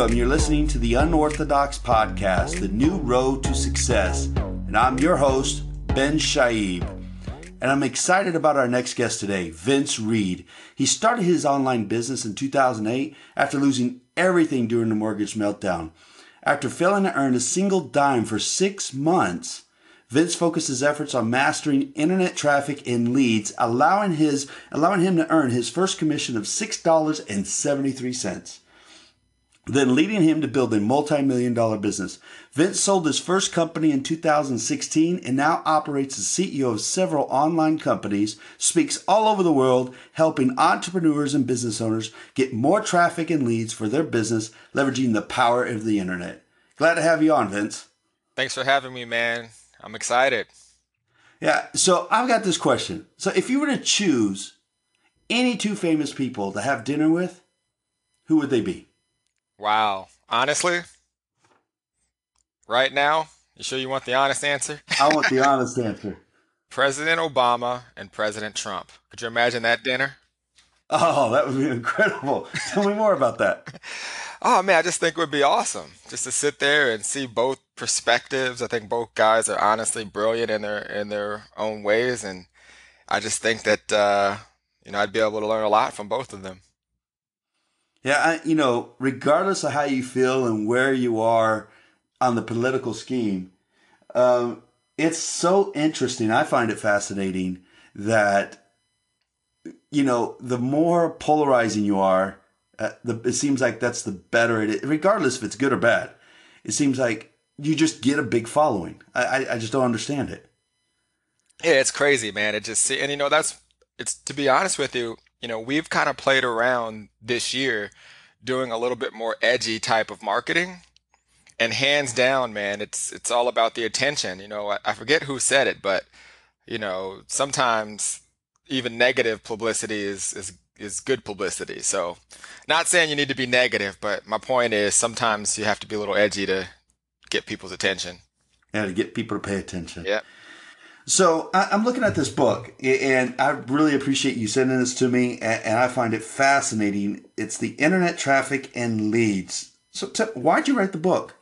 Welcome. You're listening to the Unorthodox Podcast, the new road to success. And I'm your host, Ben Shaib. And I'm excited about our next guest today, Vince Reed. He started his online business in 2008 after losing everything during the mortgage meltdown. After failing to earn a single dime for six months, Vince focused his efforts on mastering internet traffic and leads, allowing his allowing him to earn his first commission of six dollars and seventy three cents then leading him to build a multi-million dollar business. Vince sold his first company in 2016 and now operates as CEO of several online companies, speaks all over the world, helping entrepreneurs and business owners get more traffic and leads for their business, leveraging the power of the internet. Glad to have you on, Vince. Thanks for having me, man. I'm excited. Yeah, so I've got this question. So if you were to choose any two famous people to have dinner with, who would they be? Wow. Honestly, right now, you sure you want the honest answer? I want the honest answer. President Obama and President Trump. Could you imagine that dinner? Oh, that would be incredible. Tell me more about that. oh man, I just think it would be awesome just to sit there and see both perspectives. I think both guys are honestly brilliant in their in their own ways, and I just think that uh, you know I'd be able to learn a lot from both of them. Yeah, I, you know, regardless of how you feel and where you are on the political scheme, um, it's so interesting. I find it fascinating that, you know, the more polarizing you are, uh, the, it seems like that's the better it is, regardless if it's good or bad. It seems like you just get a big following. I, I, I just don't understand it. Yeah, it's crazy, man. It just, and you know, that's, it's to be honest with you, you know, we've kind of played around this year doing a little bit more edgy type of marketing. And hands down, man, it's it's all about the attention. You know, I, I forget who said it, but you know, sometimes even negative publicity is is is good publicity. So, not saying you need to be negative, but my point is sometimes you have to be a little edgy to get people's attention. Yeah, to get people to pay attention. Yeah. So I, am looking at this book, and I really appreciate you sending this to me, and, I find it fascinating. It's the internet traffic and leads. So t- why'd you write the book?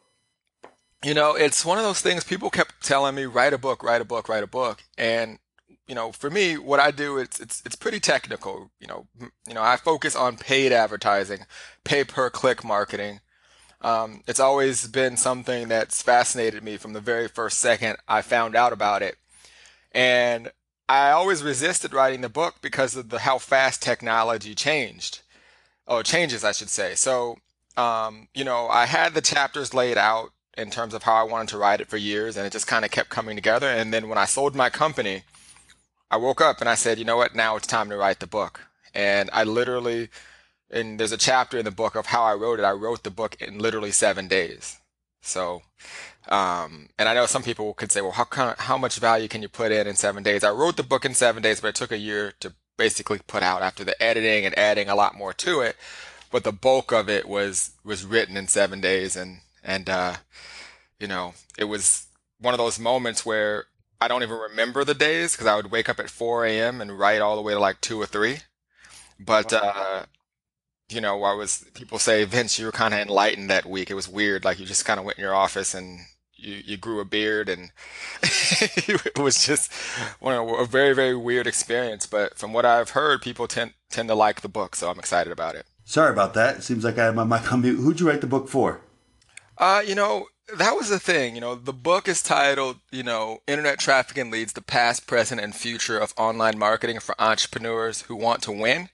You know, it's one of those things people kept telling me, write a book, write a book, write a book, and you know, for me, what I do it's it's it's pretty technical. You know, you know, I focus on paid advertising, pay per click marketing. Um, it's always been something that's fascinated me from the very first second I found out about it. And I always resisted writing the book because of the how fast technology changed. Oh, changes, I should say. So, um, you know, I had the chapters laid out in terms of how I wanted to write it for years, and it just kind of kept coming together. And then when I sold my company, I woke up and I said, you know what, now it's time to write the book. And I literally, and there's a chapter in the book of how I wrote it. I wrote the book in literally seven days. So um, and I know some people could say, well, how how much value can you put in in seven days? I wrote the book in seven days, but it took a year to basically put out after the editing and adding a lot more to it. But the bulk of it was was written in seven days, and and uh, you know, it was one of those moments where I don't even remember the days because I would wake up at 4 a.m. and write all the way to like two or three. But uh, you know, I was people say, Vince, you were kind of enlightened that week. It was weird, like you just kind of went in your office and you, you grew a beard and it was just one a very very weird experience. But from what i've heard people tend tend to like the book so i'm excited about it. Sorry about that. It seems like i had my mic on mute. Who'd you write the book for? Uh you know that was the thing you know the book is titled you know internet traffic and leads the past present and future of online marketing for entrepreneurs who want to win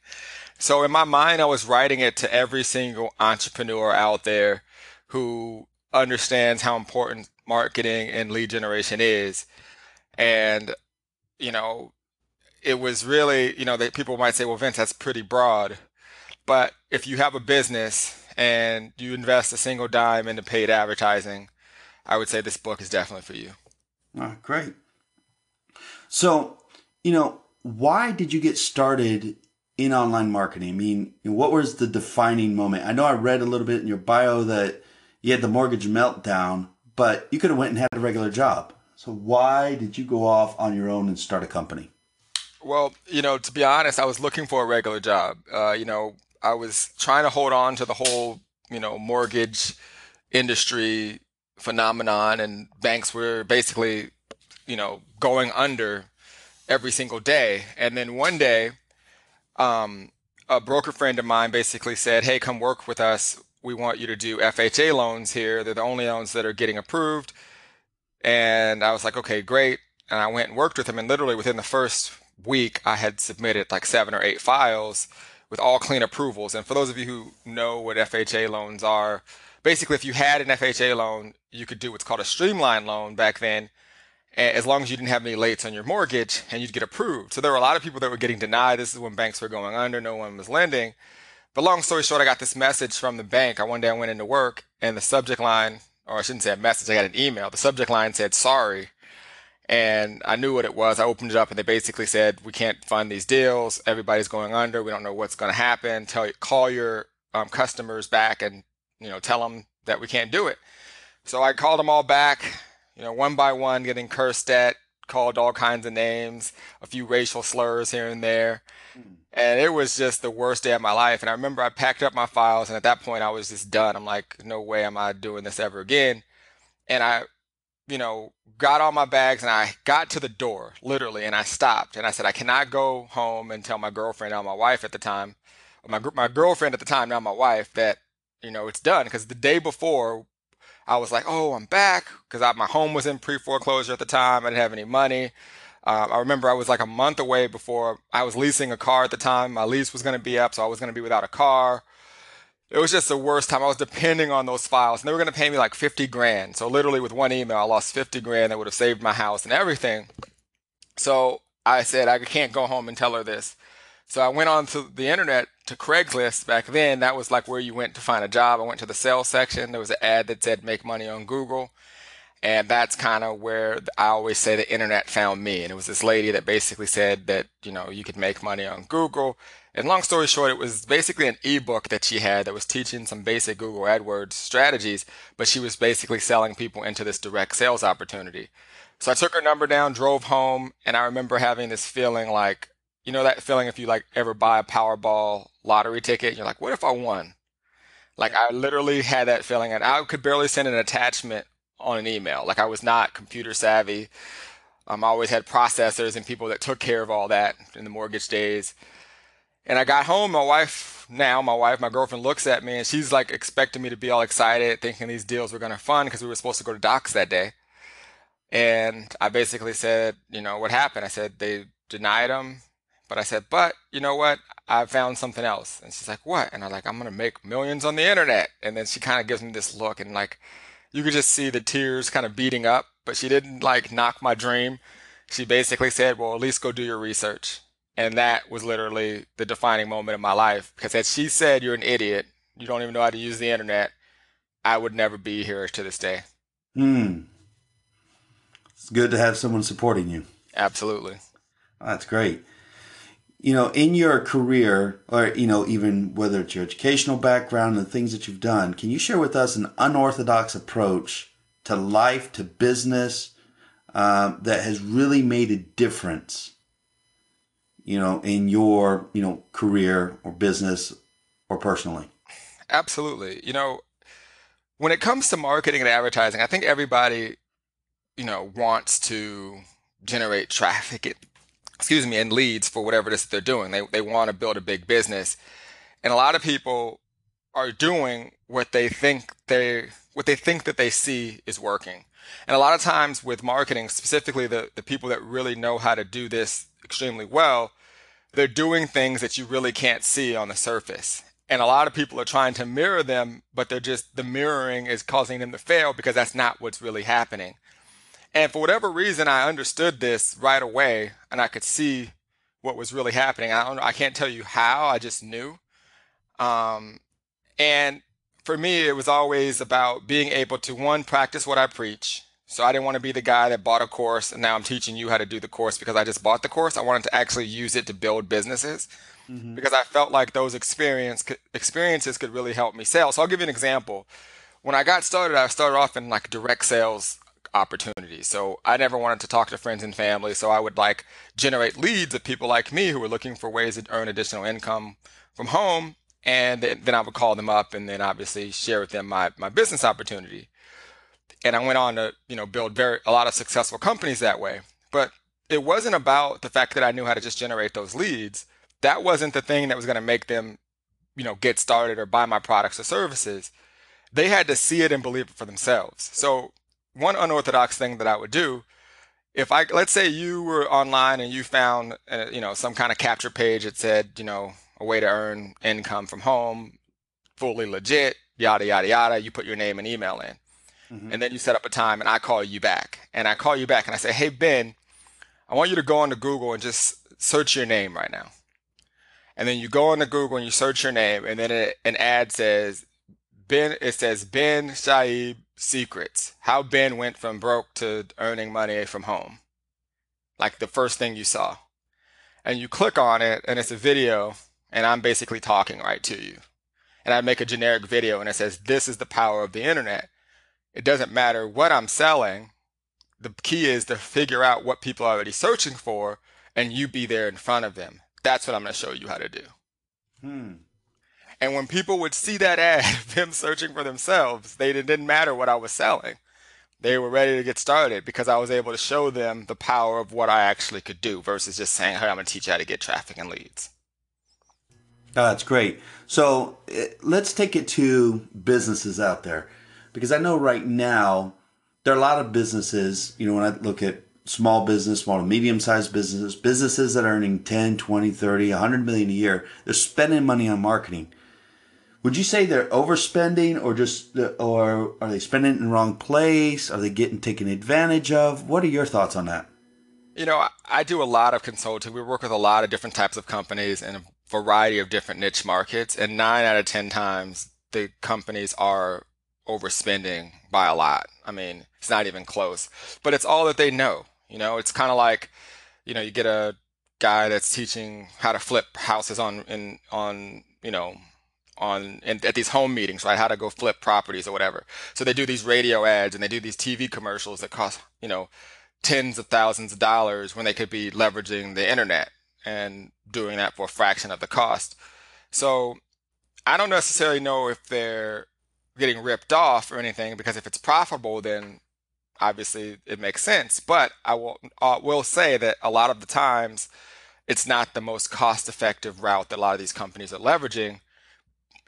so in my mind i was writing it to every single entrepreneur out there who understands how important marketing and lead generation is. And, you know, it was really, you know, that people might say, well, Vince, that's pretty broad. But if you have a business and you invest a single dime into paid advertising, I would say this book is definitely for you. Oh, great. So, you know, why did you get started in online marketing? I mean, what was the defining moment? I know I read a little bit in your bio that you had the mortgage meltdown, but you could have went and had a regular job. So why did you go off on your own and start a company? Well, you know, to be honest, I was looking for a regular job. Uh, you know, I was trying to hold on to the whole you know, mortgage industry phenomenon, and banks were basically, you know, going under every single day. And then one day, um, a broker friend of mine basically said, "Hey, come work with us. We want you to do FHA loans here. They're the only loans that are getting approved." And I was like, "Okay, great." And I went and worked with him, and literally within the first week, I had submitted like seven or eight files with all clean approvals. And for those of you who know what FHA loans are, basically, if you had an FHA loan, you could do what's called a streamline loan back then, as long as you didn't have any lates on your mortgage and you'd get approved. So there were a lot of people that were getting denied. This is when banks were going under, no one was lending. But long story short, I got this message from the bank. I one day I went into work and the subject line, or I shouldn't say a message, I got an email. The subject line said, sorry. And I knew what it was. I opened it up and they basically said, we can't fund these deals. Everybody's going under. We don't know what's going to happen. Tell call your um, customers back and, you know, tell them that we can't do it. So I called them all back you know, one by one getting cursed at, called all kinds of names, a few racial slurs here and there. Hmm. And it was just the worst day of my life. And I remember I packed up my files, and at that point, I was just done. I'm like, no way am I doing this ever again. And I, you know, got all my bags and I got to the door, literally, and I stopped. And I said, I cannot go home and tell my girlfriend, now my wife at the time, my, my girlfriend at the time, now my wife, that, you know, it's done. Because the day before, I was like, oh, I'm back because my home was in pre foreclosure at the time. I didn't have any money. Um, I remember I was like a month away before I was leasing a car at the time. My lease was going to be up, so I was going to be without a car. It was just the worst time. I was depending on those files, and they were going to pay me like 50 grand. So literally, with one email, I lost 50 grand that would have saved my house and everything. So I said, I can't go home and tell her this. So I went on to the internet to Craigslist back then. That was like where you went to find a job. I went to the sales section. There was an ad that said make money on Google. And that's kind of where I always say the internet found me. And it was this lady that basically said that, you know, you could make money on Google. And long story short, it was basically an ebook that she had that was teaching some basic Google AdWords strategies, but she was basically selling people into this direct sales opportunity. So I took her number down, drove home, and I remember having this feeling like, you know that feeling if you like ever buy a Powerball lottery ticket, you're like, what if I won? Like I literally had that feeling and I could barely send an attachment on an email. Like I was not computer savvy. Um, I always had processors and people that took care of all that in the mortgage days. And I got home, my wife now, my wife, my girlfriend looks at me and she's like expecting me to be all excited, thinking these deals were gonna fund because we were supposed to go to Docs that day. And I basically said, you know, what happened? I said they denied them but I said, but you know what? I found something else. And she's like, what? And I'm like, I'm going to make millions on the internet. And then she kind of gives me this look and like, you could just see the tears kind of beating up, but she didn't like knock my dream. She basically said, well, at least go do your research. And that was literally the defining moment of my life because as she said, you're an idiot. You don't even know how to use the internet. I would never be here to this day. Hmm. It's good to have someone supporting you. Absolutely. That's great you know, in your career, or, you know, even whether it's your educational background and the things that you've done, can you share with us an unorthodox approach to life, to business, um, that has really made a difference, you know, in your, you know, career or business or personally? Absolutely. You know, when it comes to marketing and advertising, I think everybody, you know, wants to generate traffic excuse me, and leads for whatever it is that they're doing. They, they want to build a big business. And a lot of people are doing what they think they what they think that they see is working. And a lot of times with marketing, specifically the, the people that really know how to do this extremely well, they're doing things that you really can't see on the surface. And a lot of people are trying to mirror them, but they're just the mirroring is causing them to fail because that's not what's really happening. And for whatever reason, I understood this right away and I could see what was really happening. I don't I can't tell you how, I just knew. Um, and for me, it was always about being able to one, practice what I preach. So I didn't want to be the guy that bought a course and now I'm teaching you how to do the course because I just bought the course. I wanted to actually use it to build businesses mm-hmm. because I felt like those experience, experiences could really help me sell. So I'll give you an example. When I got started, I started off in like direct sales opportunities. So I never wanted to talk to friends and family. So I would like generate leads of people like me who were looking for ways to earn additional income from home. and then, I would call them up and then obviously share with them my, my business opportunity. And I went on to, you know, build very a lot of successful companies that way. But it wasn't about the fact that I knew how to just generate those leads. That wasn't the thing that was going to make them, you know, get started or buy my products or services. They had to see it and believe it for themselves. So one unorthodox thing that I would do if I let's say you were online and you found uh, you know some kind of capture page that said you know a way to earn income from home, fully legit, yada yada yada. You put your name and email in, mm-hmm. and then you set up a time, and I call you back, and I call you back, and I say, hey Ben, I want you to go onto Google and just search your name right now, and then you go onto Google and you search your name, and then it, an ad says Ben. It says Ben Shaib secrets. How Ben went from broke to earning money from home. Like the first thing you saw. And you click on it and it's a video and I'm basically talking right to you. And I make a generic video and it says, This is the power of the internet. It doesn't matter what I'm selling. The key is to figure out what people are already searching for and you be there in front of them. That's what I'm going to show you how to do. Hmm. And when people would see that ad, them searching for themselves, they it didn't matter what I was selling. They were ready to get started because I was able to show them the power of what I actually could do versus just saying, "Hey, I'm going to teach you how to get traffic and leads." Oh, that's great. So eh, let's take it to businesses out there because I know right now there are a lot of businesses, you know, when I look at small business, small to medium sized businesses, businesses that are earning 10, 20, 30, 100 million a year, they're spending money on marketing. Would you say they're overspending or just, or are they spending in the wrong place? Are they getting taken advantage of? What are your thoughts on that? You know, I do a lot of consulting. We work with a lot of different types of companies in a variety of different niche markets. And nine out of 10 times, the companies are overspending by a lot. I mean, it's not even close, but it's all that they know. You know, it's kind of like, you know, you get a guy that's teaching how to flip houses on in on you know on in, at these home meetings, right? How to go flip properties or whatever. So they do these radio ads and they do these TV commercials that cost you know tens of thousands of dollars when they could be leveraging the internet and doing that for a fraction of the cost. So I don't necessarily know if they're getting ripped off or anything because if it's profitable, then obviously it makes sense. But I will uh, will say that a lot of the times it's not the most cost effective route that a lot of these companies are leveraging.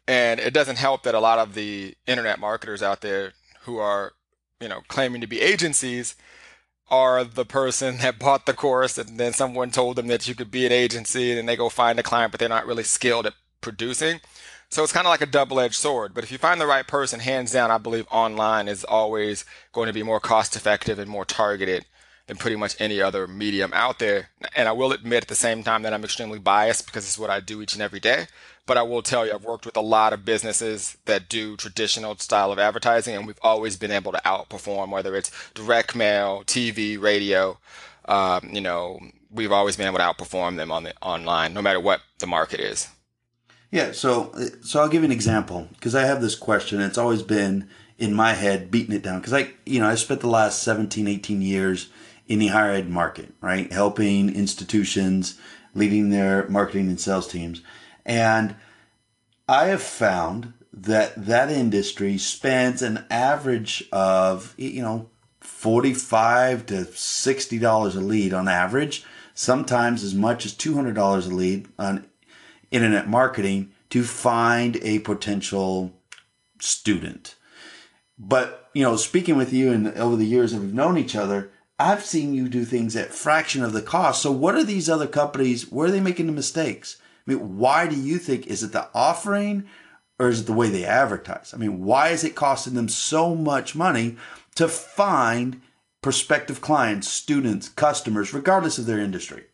And it doesn't help that a lot of the internet marketers out there who are, you know, claiming to be agencies are the person that bought the course and then someone told them that you could be an agency and they go find a client but they're not really skilled at producing. So it's kind of like a double edged sword. But if you find the right person, hands down, I believe online is always going to be more cost effective and more targeted than pretty much any other medium out there. And I will admit at the same time that I'm extremely biased because it's what I do each and every day. But I will tell you, I've worked with a lot of businesses that do traditional style of advertising, and we've always been able to outperform, whether it's direct mail, TV, radio. Um, you know, we've always been able to outperform them on the online, no matter what the market is. Yeah, so so I'll give you an example because I have this question. It's always been in my head, beating it down. Because I, you know, I spent the last 17, 18 years in the higher ed market, right, helping institutions, leading their marketing and sales teams, and I have found that that industry spends an average of you know 45 to 60 dollars a lead on average. Sometimes as much as $200 a lead on internet marketing to find a potential student. But, you know, speaking with you and over the years that we've known each other, I've seen you do things at fraction of the cost. So what are these other companies, where are they making the mistakes? I mean, why do you think, is it the offering or is it the way they advertise? I mean, why is it costing them so much money to find prospective clients, students, customers, regardless of their industry?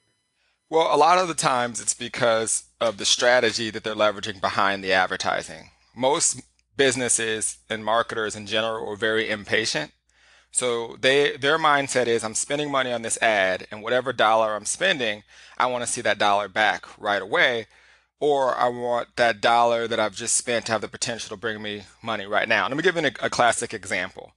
Well, a lot of the times it's because of the strategy that they're leveraging behind the advertising. Most businesses and marketers in general are very impatient. So they their mindset is I'm spending money on this ad and whatever dollar I'm spending, I want to see that dollar back right away or I want that dollar that I've just spent to have the potential to bring me money right now. Let me give you a, a classic example.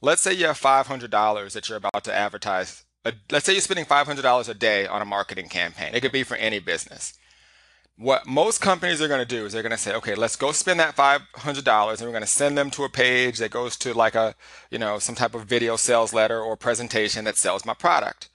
Let's say you have $500 that you're about to advertise let's say you're spending $500 a day on a marketing campaign. It could be for any business. What most companies are going to do is they're going to say, okay, let's go spend that $500 and we're going to send them to a page that goes to like a, you know, some type of video sales letter or presentation that sells my product.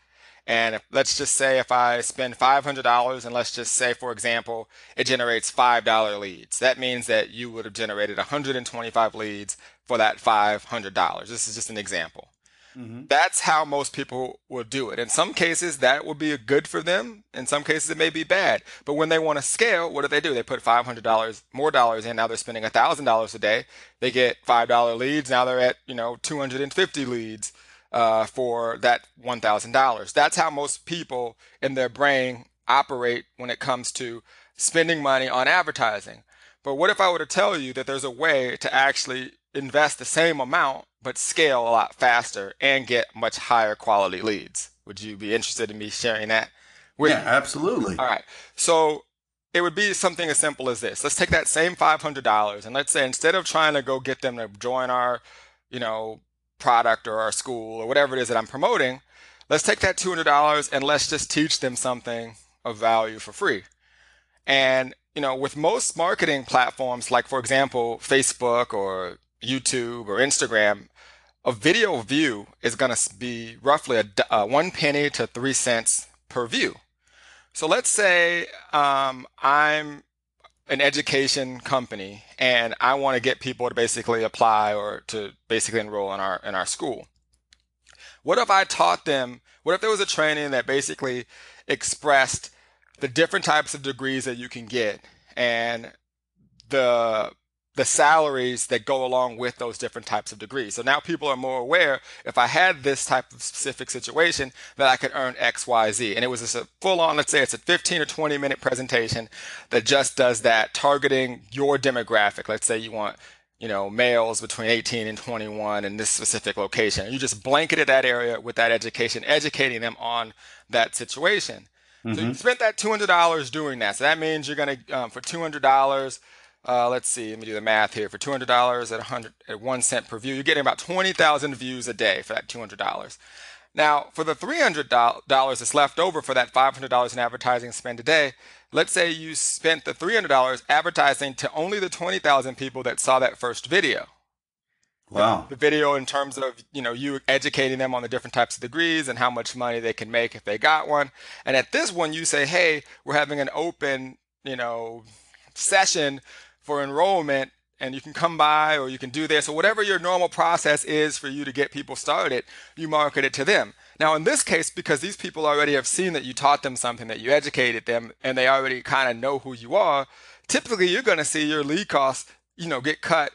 And if, let's just say if I spend $500 and let's just say, for example, it generates $5 leads. That means that you would have generated 125 leads for that $500. This is just an example. Mm-hmm. That's how most people will do it. In some cases, that will be good for them. In some cases, it may be bad. But when they want to scale, what do they do? They put $500 more dollars in. Now they're spending $1,000 a day. They get $5 leads. Now they're at, you know, 250 leads uh, for that $1,000. That's how most people in their brain operate when it comes to spending money on advertising. But what if I were to tell you that there's a way to actually invest the same amount but scale a lot faster and get much higher quality leads. Would you be interested in me sharing that? With yeah, absolutely. All right. So it would be something as simple as this. Let's take that same $500 and let's say instead of trying to go get them to join our, you know, product or our school or whatever it is that I'm promoting, let's take that $200 and let's just teach them something of value for free. And, you know, with most marketing platforms, like for example, Facebook or YouTube or Instagram, a video view is going to be roughly a, uh, one penny to three cents per view. So let's say um, I'm an education company and I want to get people to basically apply or to basically enroll in our in our school. What if I taught them? What if there was a training that basically expressed the different types of degrees that you can get and the the salaries that go along with those different types of degrees. So now people are more aware if I had this type of specific situation that I could earn X, Y, Z. And it was a full on, let's say it's a 15 or 20 minute presentation that just does that, targeting your demographic. Let's say you want you know, males between 18 and 21 in this specific location. You just blanketed that area with that education, educating them on that situation. Mm-hmm. So you mm-hmm. spent that $200 doing that. So that means you're going to, um, for $200, uh, let's see, let me do the math here. For $200 at 100 at 1 cent per view, you're getting about 20,000 views a day for that $200. Now, for the $300 that's left over for that $500 in advertising spend a day, let's say you spent the $300 advertising to only the 20,000 people that saw that first video. Wow. The video in terms of, you know, you educating them on the different types of degrees and how much money they can make if they got one. And at this one, you say, hey, we're having an open, you know, session for enrollment and you can come by or you can do this or whatever your normal process is for you to get people started, you market it to them. Now, in this case, because these people already have seen that you taught them something, that you educated them, and they already kind of know who you are, typically you're going to see your lead costs, you know, get cut,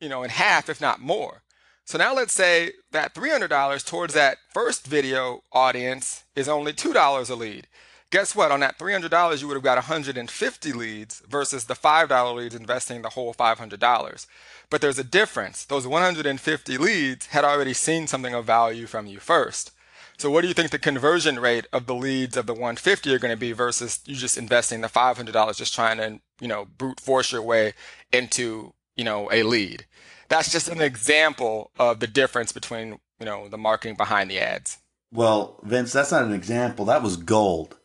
you know, in half, if not more. So now let's say that $300 towards that first video audience is only $2 a lead. Guess what? On that $300, you would have got 150 leads versus the $5 leads investing the whole $500. But there's a difference. Those 150 leads had already seen something of value from you first. So what do you think the conversion rate of the leads of the 150 are going to be versus you just investing the $500 just trying to, you know, brute force your way into, you know, a lead. That's just an example of the difference between, you know, the marketing behind the ads. Well, Vince, that's not an example. That was gold.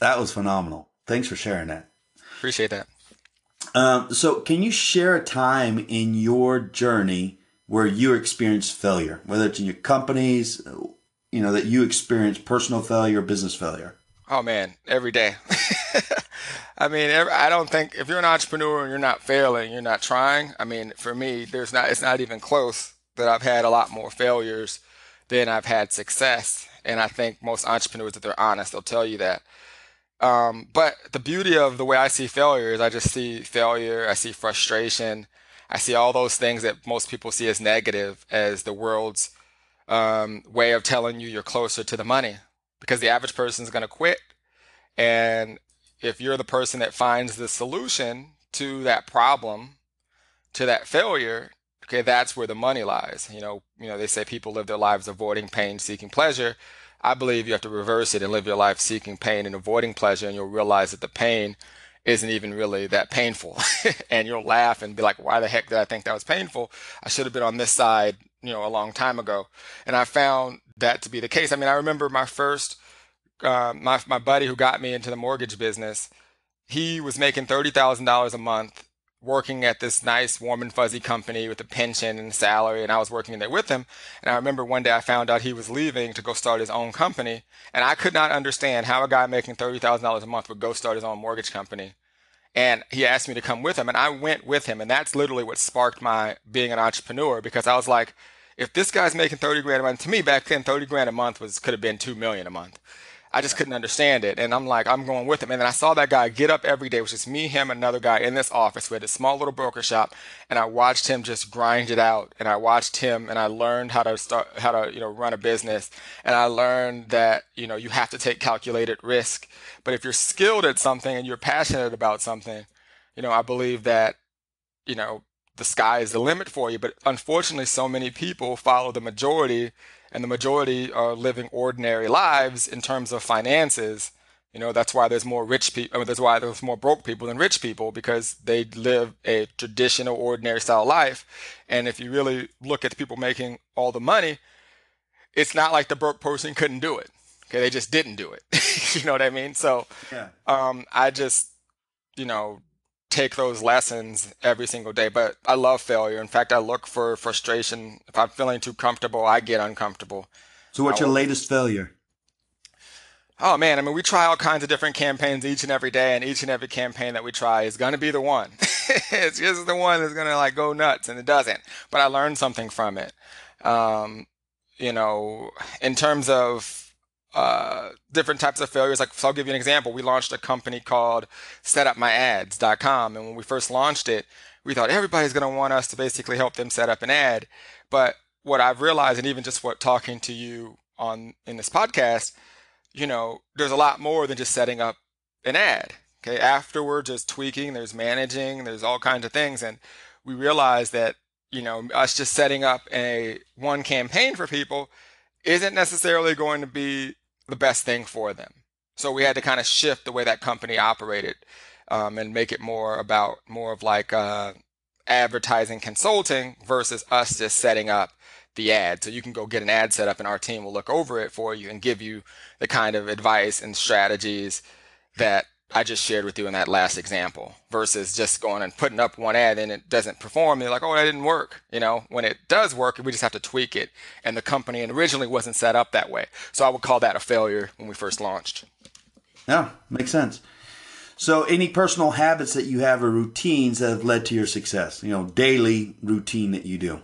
That was phenomenal. Thanks for sharing that. Appreciate that. Um, so, can you share a time in your journey where you experienced failure, whether it's in your companies, you know, that you experienced personal failure, or business failure? Oh man, every day. I mean, I don't think if you're an entrepreneur and you're not failing, you're not trying. I mean, for me, there's not. It's not even close that I've had a lot more failures than I've had success. And I think most entrepreneurs, if they're honest, they'll tell you that. Um, but the beauty of the way I see failure is I just see failure, I see frustration, I see all those things that most people see as negative as the world's um, way of telling you you're closer to the money because the average person is going to quit. And if you're the person that finds the solution to that problem, to that failure, okay, that's where the money lies. You know, you know, they say people live their lives avoiding pain, seeking pleasure. I believe you have to reverse it and live your life seeking pain and avoiding pleasure, and you'll realize that the pain isn't even really that painful. and you'll laugh and be like, why the heck did I think that was painful? I should have been on this side, you know, a long time ago. And I found that to be the case. I mean, I remember my first, uh, my, my buddy who got me into the mortgage business, he was making $30,000 a month working at this nice warm and fuzzy company with a pension and salary and I was working there with him. And I remember one day I found out he was leaving to go start his own company and I could not understand how a guy making $30,000 a month would go start his own mortgage company. And he asked me to come with him and I went with him and that's literally what sparked my being an entrepreneur because I was like if this guy's making 30 grand a month to me back then 30 grand a month was could have been 2 million a month I just couldn't understand it. And I'm like, I'm going with him. And then I saw that guy get up every day, which is me, him, another guy in this office. We had a small little broker shop, and I watched him just grind it out. And I watched him, and I learned how to start, how to you know run a business. And I learned that you know you have to take calculated risk. But if you're skilled at something and you're passionate about something, you know I believe that you know the sky is the limit for you. But unfortunately, so many people follow the majority and the majority are living ordinary lives in terms of finances. You know, that's why there's more rich people. I mean, that's why there's more broke people than rich people because they live a traditional, ordinary style life. And if you really look at the people making all the money, it's not like the broke person couldn't do it. Okay, they just didn't do it. you know what I mean? So, yeah. um, I just, you know, take those lessons every single day. But I love failure. In fact, I look for frustration. If I'm feeling too comfortable, I get uncomfortable. So, what's your latest failure? Oh man, I mean, we try all kinds of different campaigns each and every day, and each and every campaign that we try is going to be the one. it's just the one that's going to like go nuts, and it doesn't. But I learned something from it. Um, you know, in terms of uh, different types of failures. Like, so I'll give you an example. We launched a company called SetUpMyAds.com, and when we first launched it, we thought everybody's going to want us to basically help them set up an ad. But what I've realized, and even just what talking to you on in this podcast, you know, there's a lot more than just setting up an ad. Okay, afterwards, there's tweaking, there's managing, there's all kinds of things, and we realized that you know us just setting up a one campaign for people isn't necessarily going to be the best thing for them. So we had to kind of shift the way that company operated um, and make it more about more of like uh, advertising consulting versus us just setting up the ad. So you can go get an ad set up and our team will look over it for you and give you the kind of advice and strategies that I just shared with you in that last example versus just going and putting up one ad and it doesn't perform. They're like, oh, that didn't work. You know, when it does work, we just have to tweak it. And the company originally wasn't set up that way. So I would call that a failure when we first launched. Yeah, makes sense. So, any personal habits that you have or routines that have led to your success? You know, daily routine that you do.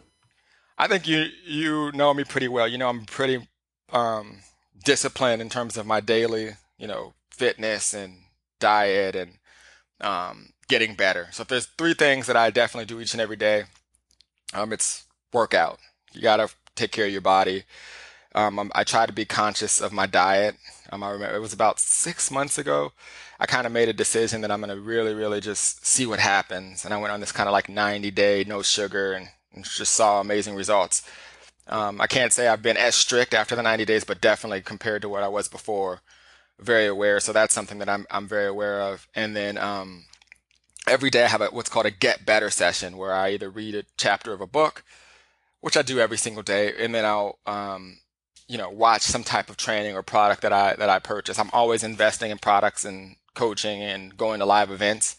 I think you you know me pretty well. You know, I'm pretty um, disciplined in terms of my daily, you know, fitness and diet and um, getting better. So if there's three things that I definitely do each and every day, um, it's workout. You gotta take care of your body. Um, I try to be conscious of my diet. Um, I remember it was about six months ago. I kind of made a decision that I'm gonna really, really just see what happens, and I went on this kind of like 90 day no sugar and, and just saw amazing results. Um, I can't say I've been as strict after the 90 days, but definitely compared to what I was before, very aware. So that's something that I'm I'm very aware of. And then um, every day I have a, what's called a get better session where I either read a chapter of a book, which I do every single day, and then I'll um, you know watch some type of training or product that I that I purchase. I'm always investing in products and coaching and going to live events.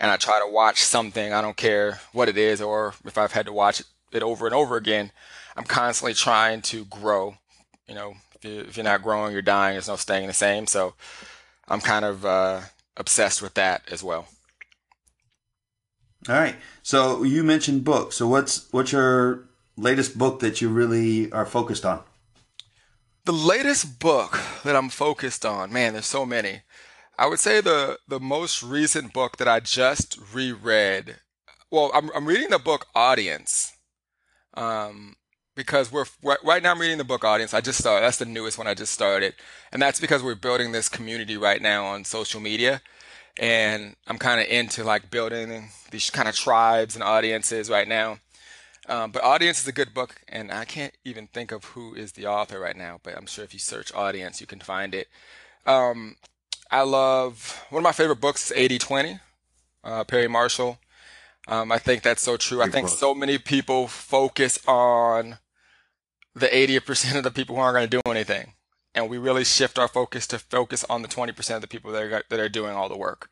And I try to watch something. I don't care what it is, or if I've had to watch it over and over again. I'm constantly trying to grow. You know, if you're not growing, you're dying. There's no staying the same. So I'm kind of uh, obsessed with that as well. All right. So you mentioned books. So what's what's your latest book that you really are focused on? The latest book that I'm focused on, man, there's so many. I would say the the most recent book that I just reread. Well, I'm I'm reading the book Audience. Um, because we're right now I'm reading the book audience. I just started. That's the newest one I just started, and that's because we're building this community right now on social media, and I'm kind of into like building these kind of tribes and audiences right now. Um, but audience is a good book, and I can't even think of who is the author right now. But I'm sure if you search audience, you can find it. Um, I love one of my favorite books is 80-20, uh, Perry Marshall. Um, I think that's so true. I think so many people focus on the 80% of the people who aren't going to do anything. And we really shift our focus to focus on the 20% of the people that are, that are doing all the work.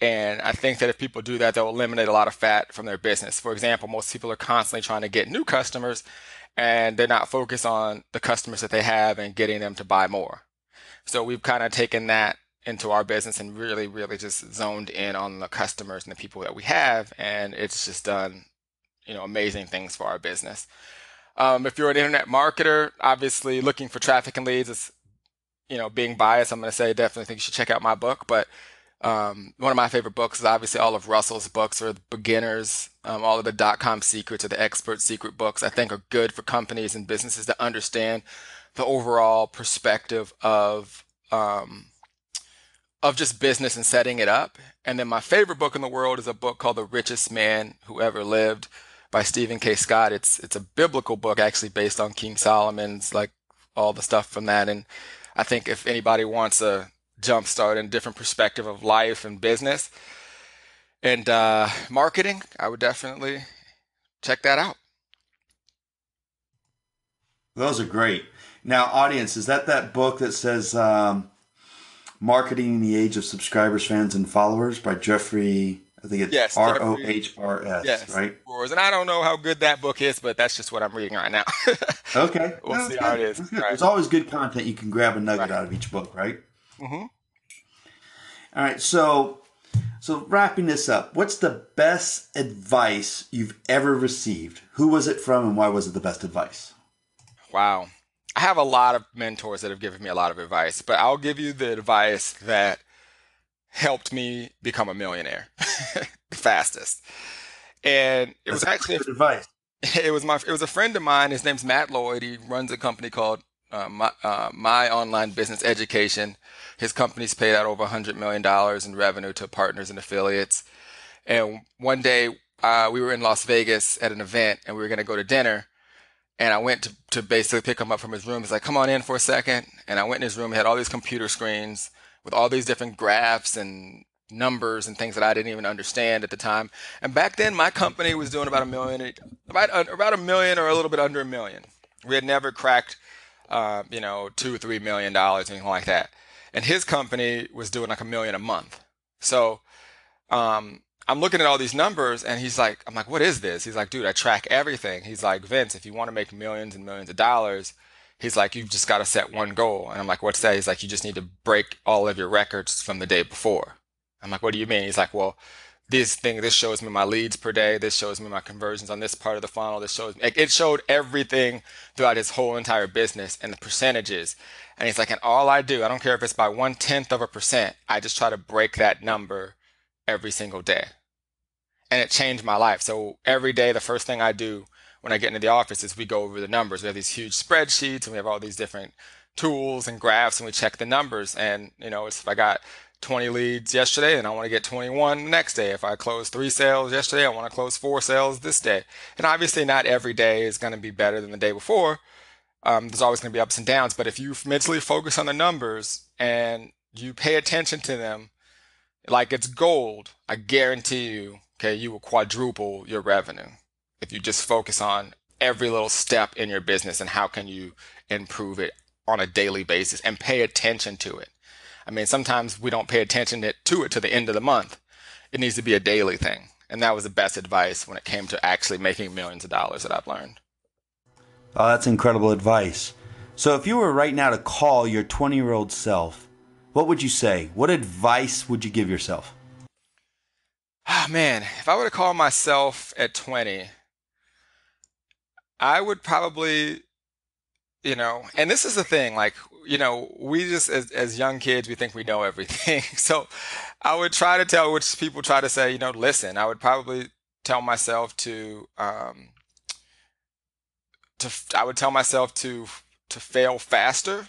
And I think that if people do that, they'll eliminate a lot of fat from their business. For example, most people are constantly trying to get new customers and they're not focused on the customers that they have and getting them to buy more. So we've kind of taken that into our business and really, really just zoned in on the customers and the people that we have. And it's just done, you know, amazing things for our business. Um, if you're an internet marketer, obviously looking for traffic and leads is, you know, being biased. I'm going to say definitely think you should check out my book. But um, one of my favorite books is obviously all of Russell's books or the beginners, um, all of the dot com secrets or the expert secret books. I think are good for companies and businesses to understand the overall perspective of um, of just business and setting it up. And then my favorite book in the world is a book called The Richest Man Who Ever Lived by Stephen K. Scott. It's it's a biblical book actually based on King Solomon's like all the stuff from that. And I think if anybody wants a jumpstart and different perspective of life and business and uh, marketing, I would definitely check that out. Those are great. Now, audience, is that that book that says um, "Marketing in the Age of Subscribers, Fans, and Followers" by Jeffrey? I think it's yes, R O H R S. Yes, right. And I don't know how good that book is, but that's just what I'm reading right now. okay, we'll no, see how it is. Right. There's always good content you can grab a nugget right. out of each book, right? Mm-hmm. All right, so so wrapping this up, what's the best advice you've ever received? Who was it from, and why was it the best advice? Wow, I have a lot of mentors that have given me a lot of advice, but I'll give you the advice that helped me become a millionaire the fastest. And it That's was actually good advice. It was my it was a friend of mine. His name's Matt Lloyd. He runs a company called uh, my, uh, my online business education. His company's paid out over $100 million in revenue to partners and affiliates. And one day uh, we were in Las Vegas at an event and we were going to go to dinner. And I went to, to basically pick him up from his room. He's like, come on in for a second. And I went in his room. He had all these computer screens with all these different graphs and numbers and things that I didn't even understand at the time. And back then, my company was doing about a million, about, about a million or a little bit under a million. We had never cracked, uh, you know, two or three million dollars, anything like that and his company was doing like a million a month. So um, I'm looking at all these numbers, and he's like, I'm like, what is this? He's like, dude, I track everything. He's like, Vince, if you want to make millions and millions of dollars, he's like, you've just got to set one goal. And I'm like, what's that? He's like, you just need to break all of your records from the day before. I'm like, what do you mean? He's like, well, this thing, this shows me my leads per day. This shows me my conversions on this part of the funnel. This shows, it showed everything throughout his whole entire business and the percentages. And he's like, and all I do, I don't care if it's by one tenth of a percent, I just try to break that number every single day. And it changed my life. So every day, the first thing I do when I get into the office is we go over the numbers. We have these huge spreadsheets and we have all these different tools and graphs and we check the numbers. And, you know, if I got 20 leads yesterday and I want to get 21 the next day. If I close three sales yesterday, I want to close four sales this day. And obviously, not every day is going to be better than the day before. Um, there's always going to be ups and downs. But if you mentally focus on the numbers and you pay attention to them like it's gold, I guarantee you, okay, you will quadruple your revenue if you just focus on every little step in your business and how can you improve it on a daily basis and pay attention to it. I mean, sometimes we don't pay attention to it to the end of the month. It needs to be a daily thing. And that was the best advice when it came to actually making millions of dollars that I've learned. Oh, that's incredible advice. So, if you were right now to call your 20 year old self, what would you say? What advice would you give yourself? Ah, oh, man, if I were to call myself at 20, I would probably, you know, and this is the thing, like you know, we just as, as young kids, we think we know everything. so I would try to tell, which people try to say, you know, listen, I would probably tell myself to, um, to, I would tell myself to, to fail faster,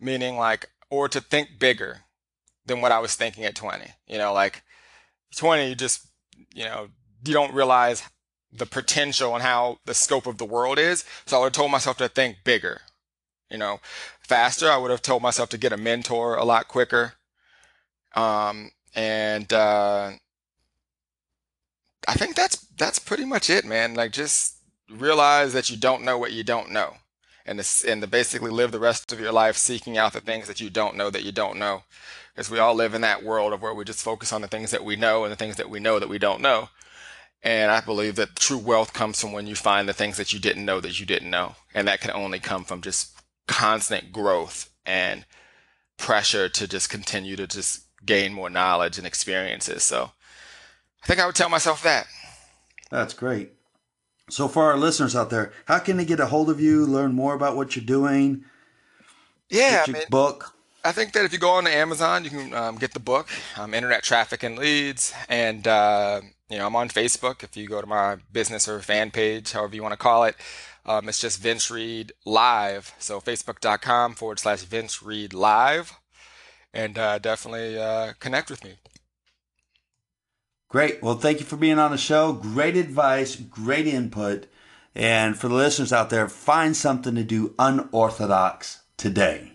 meaning like, or to think bigger than what I was thinking at 20. You know, like 20, you just, you know, you don't realize the potential and how the scope of the world is. So I would have told myself to think bigger, you know, faster. I would have told myself to get a mentor a lot quicker. Um, and uh, I think that's that's pretty much it, man. Like just realize that you don't know what you don't know, and and to basically live the rest of your life seeking out the things that you don't know that you don't know. Because we all live in that world of where we just focus on the things that we know and the things that we know that we don't know. And I believe that true wealth comes from when you find the things that you didn't know that you didn't know. And that can only come from just constant growth and pressure to just continue to just gain more knowledge and experiences. So I think I would tell myself that. That's great. So, for our listeners out there, how can they get a hold of you, learn more about what you're doing? Yeah, I mean, book. I think that if you go on to Amazon, you can um, get the book, um, Internet Traffic and Leads, and uh, you know I'm on Facebook. If you go to my business or fan page, however you want to call it, um, it's just Vince Reed Live. So Facebook.com forward slash Vince Reed Live, and uh, definitely uh, connect with me. Great. Well, thank you for being on the show. Great advice, great input. And for the listeners out there, find something to do unorthodox today.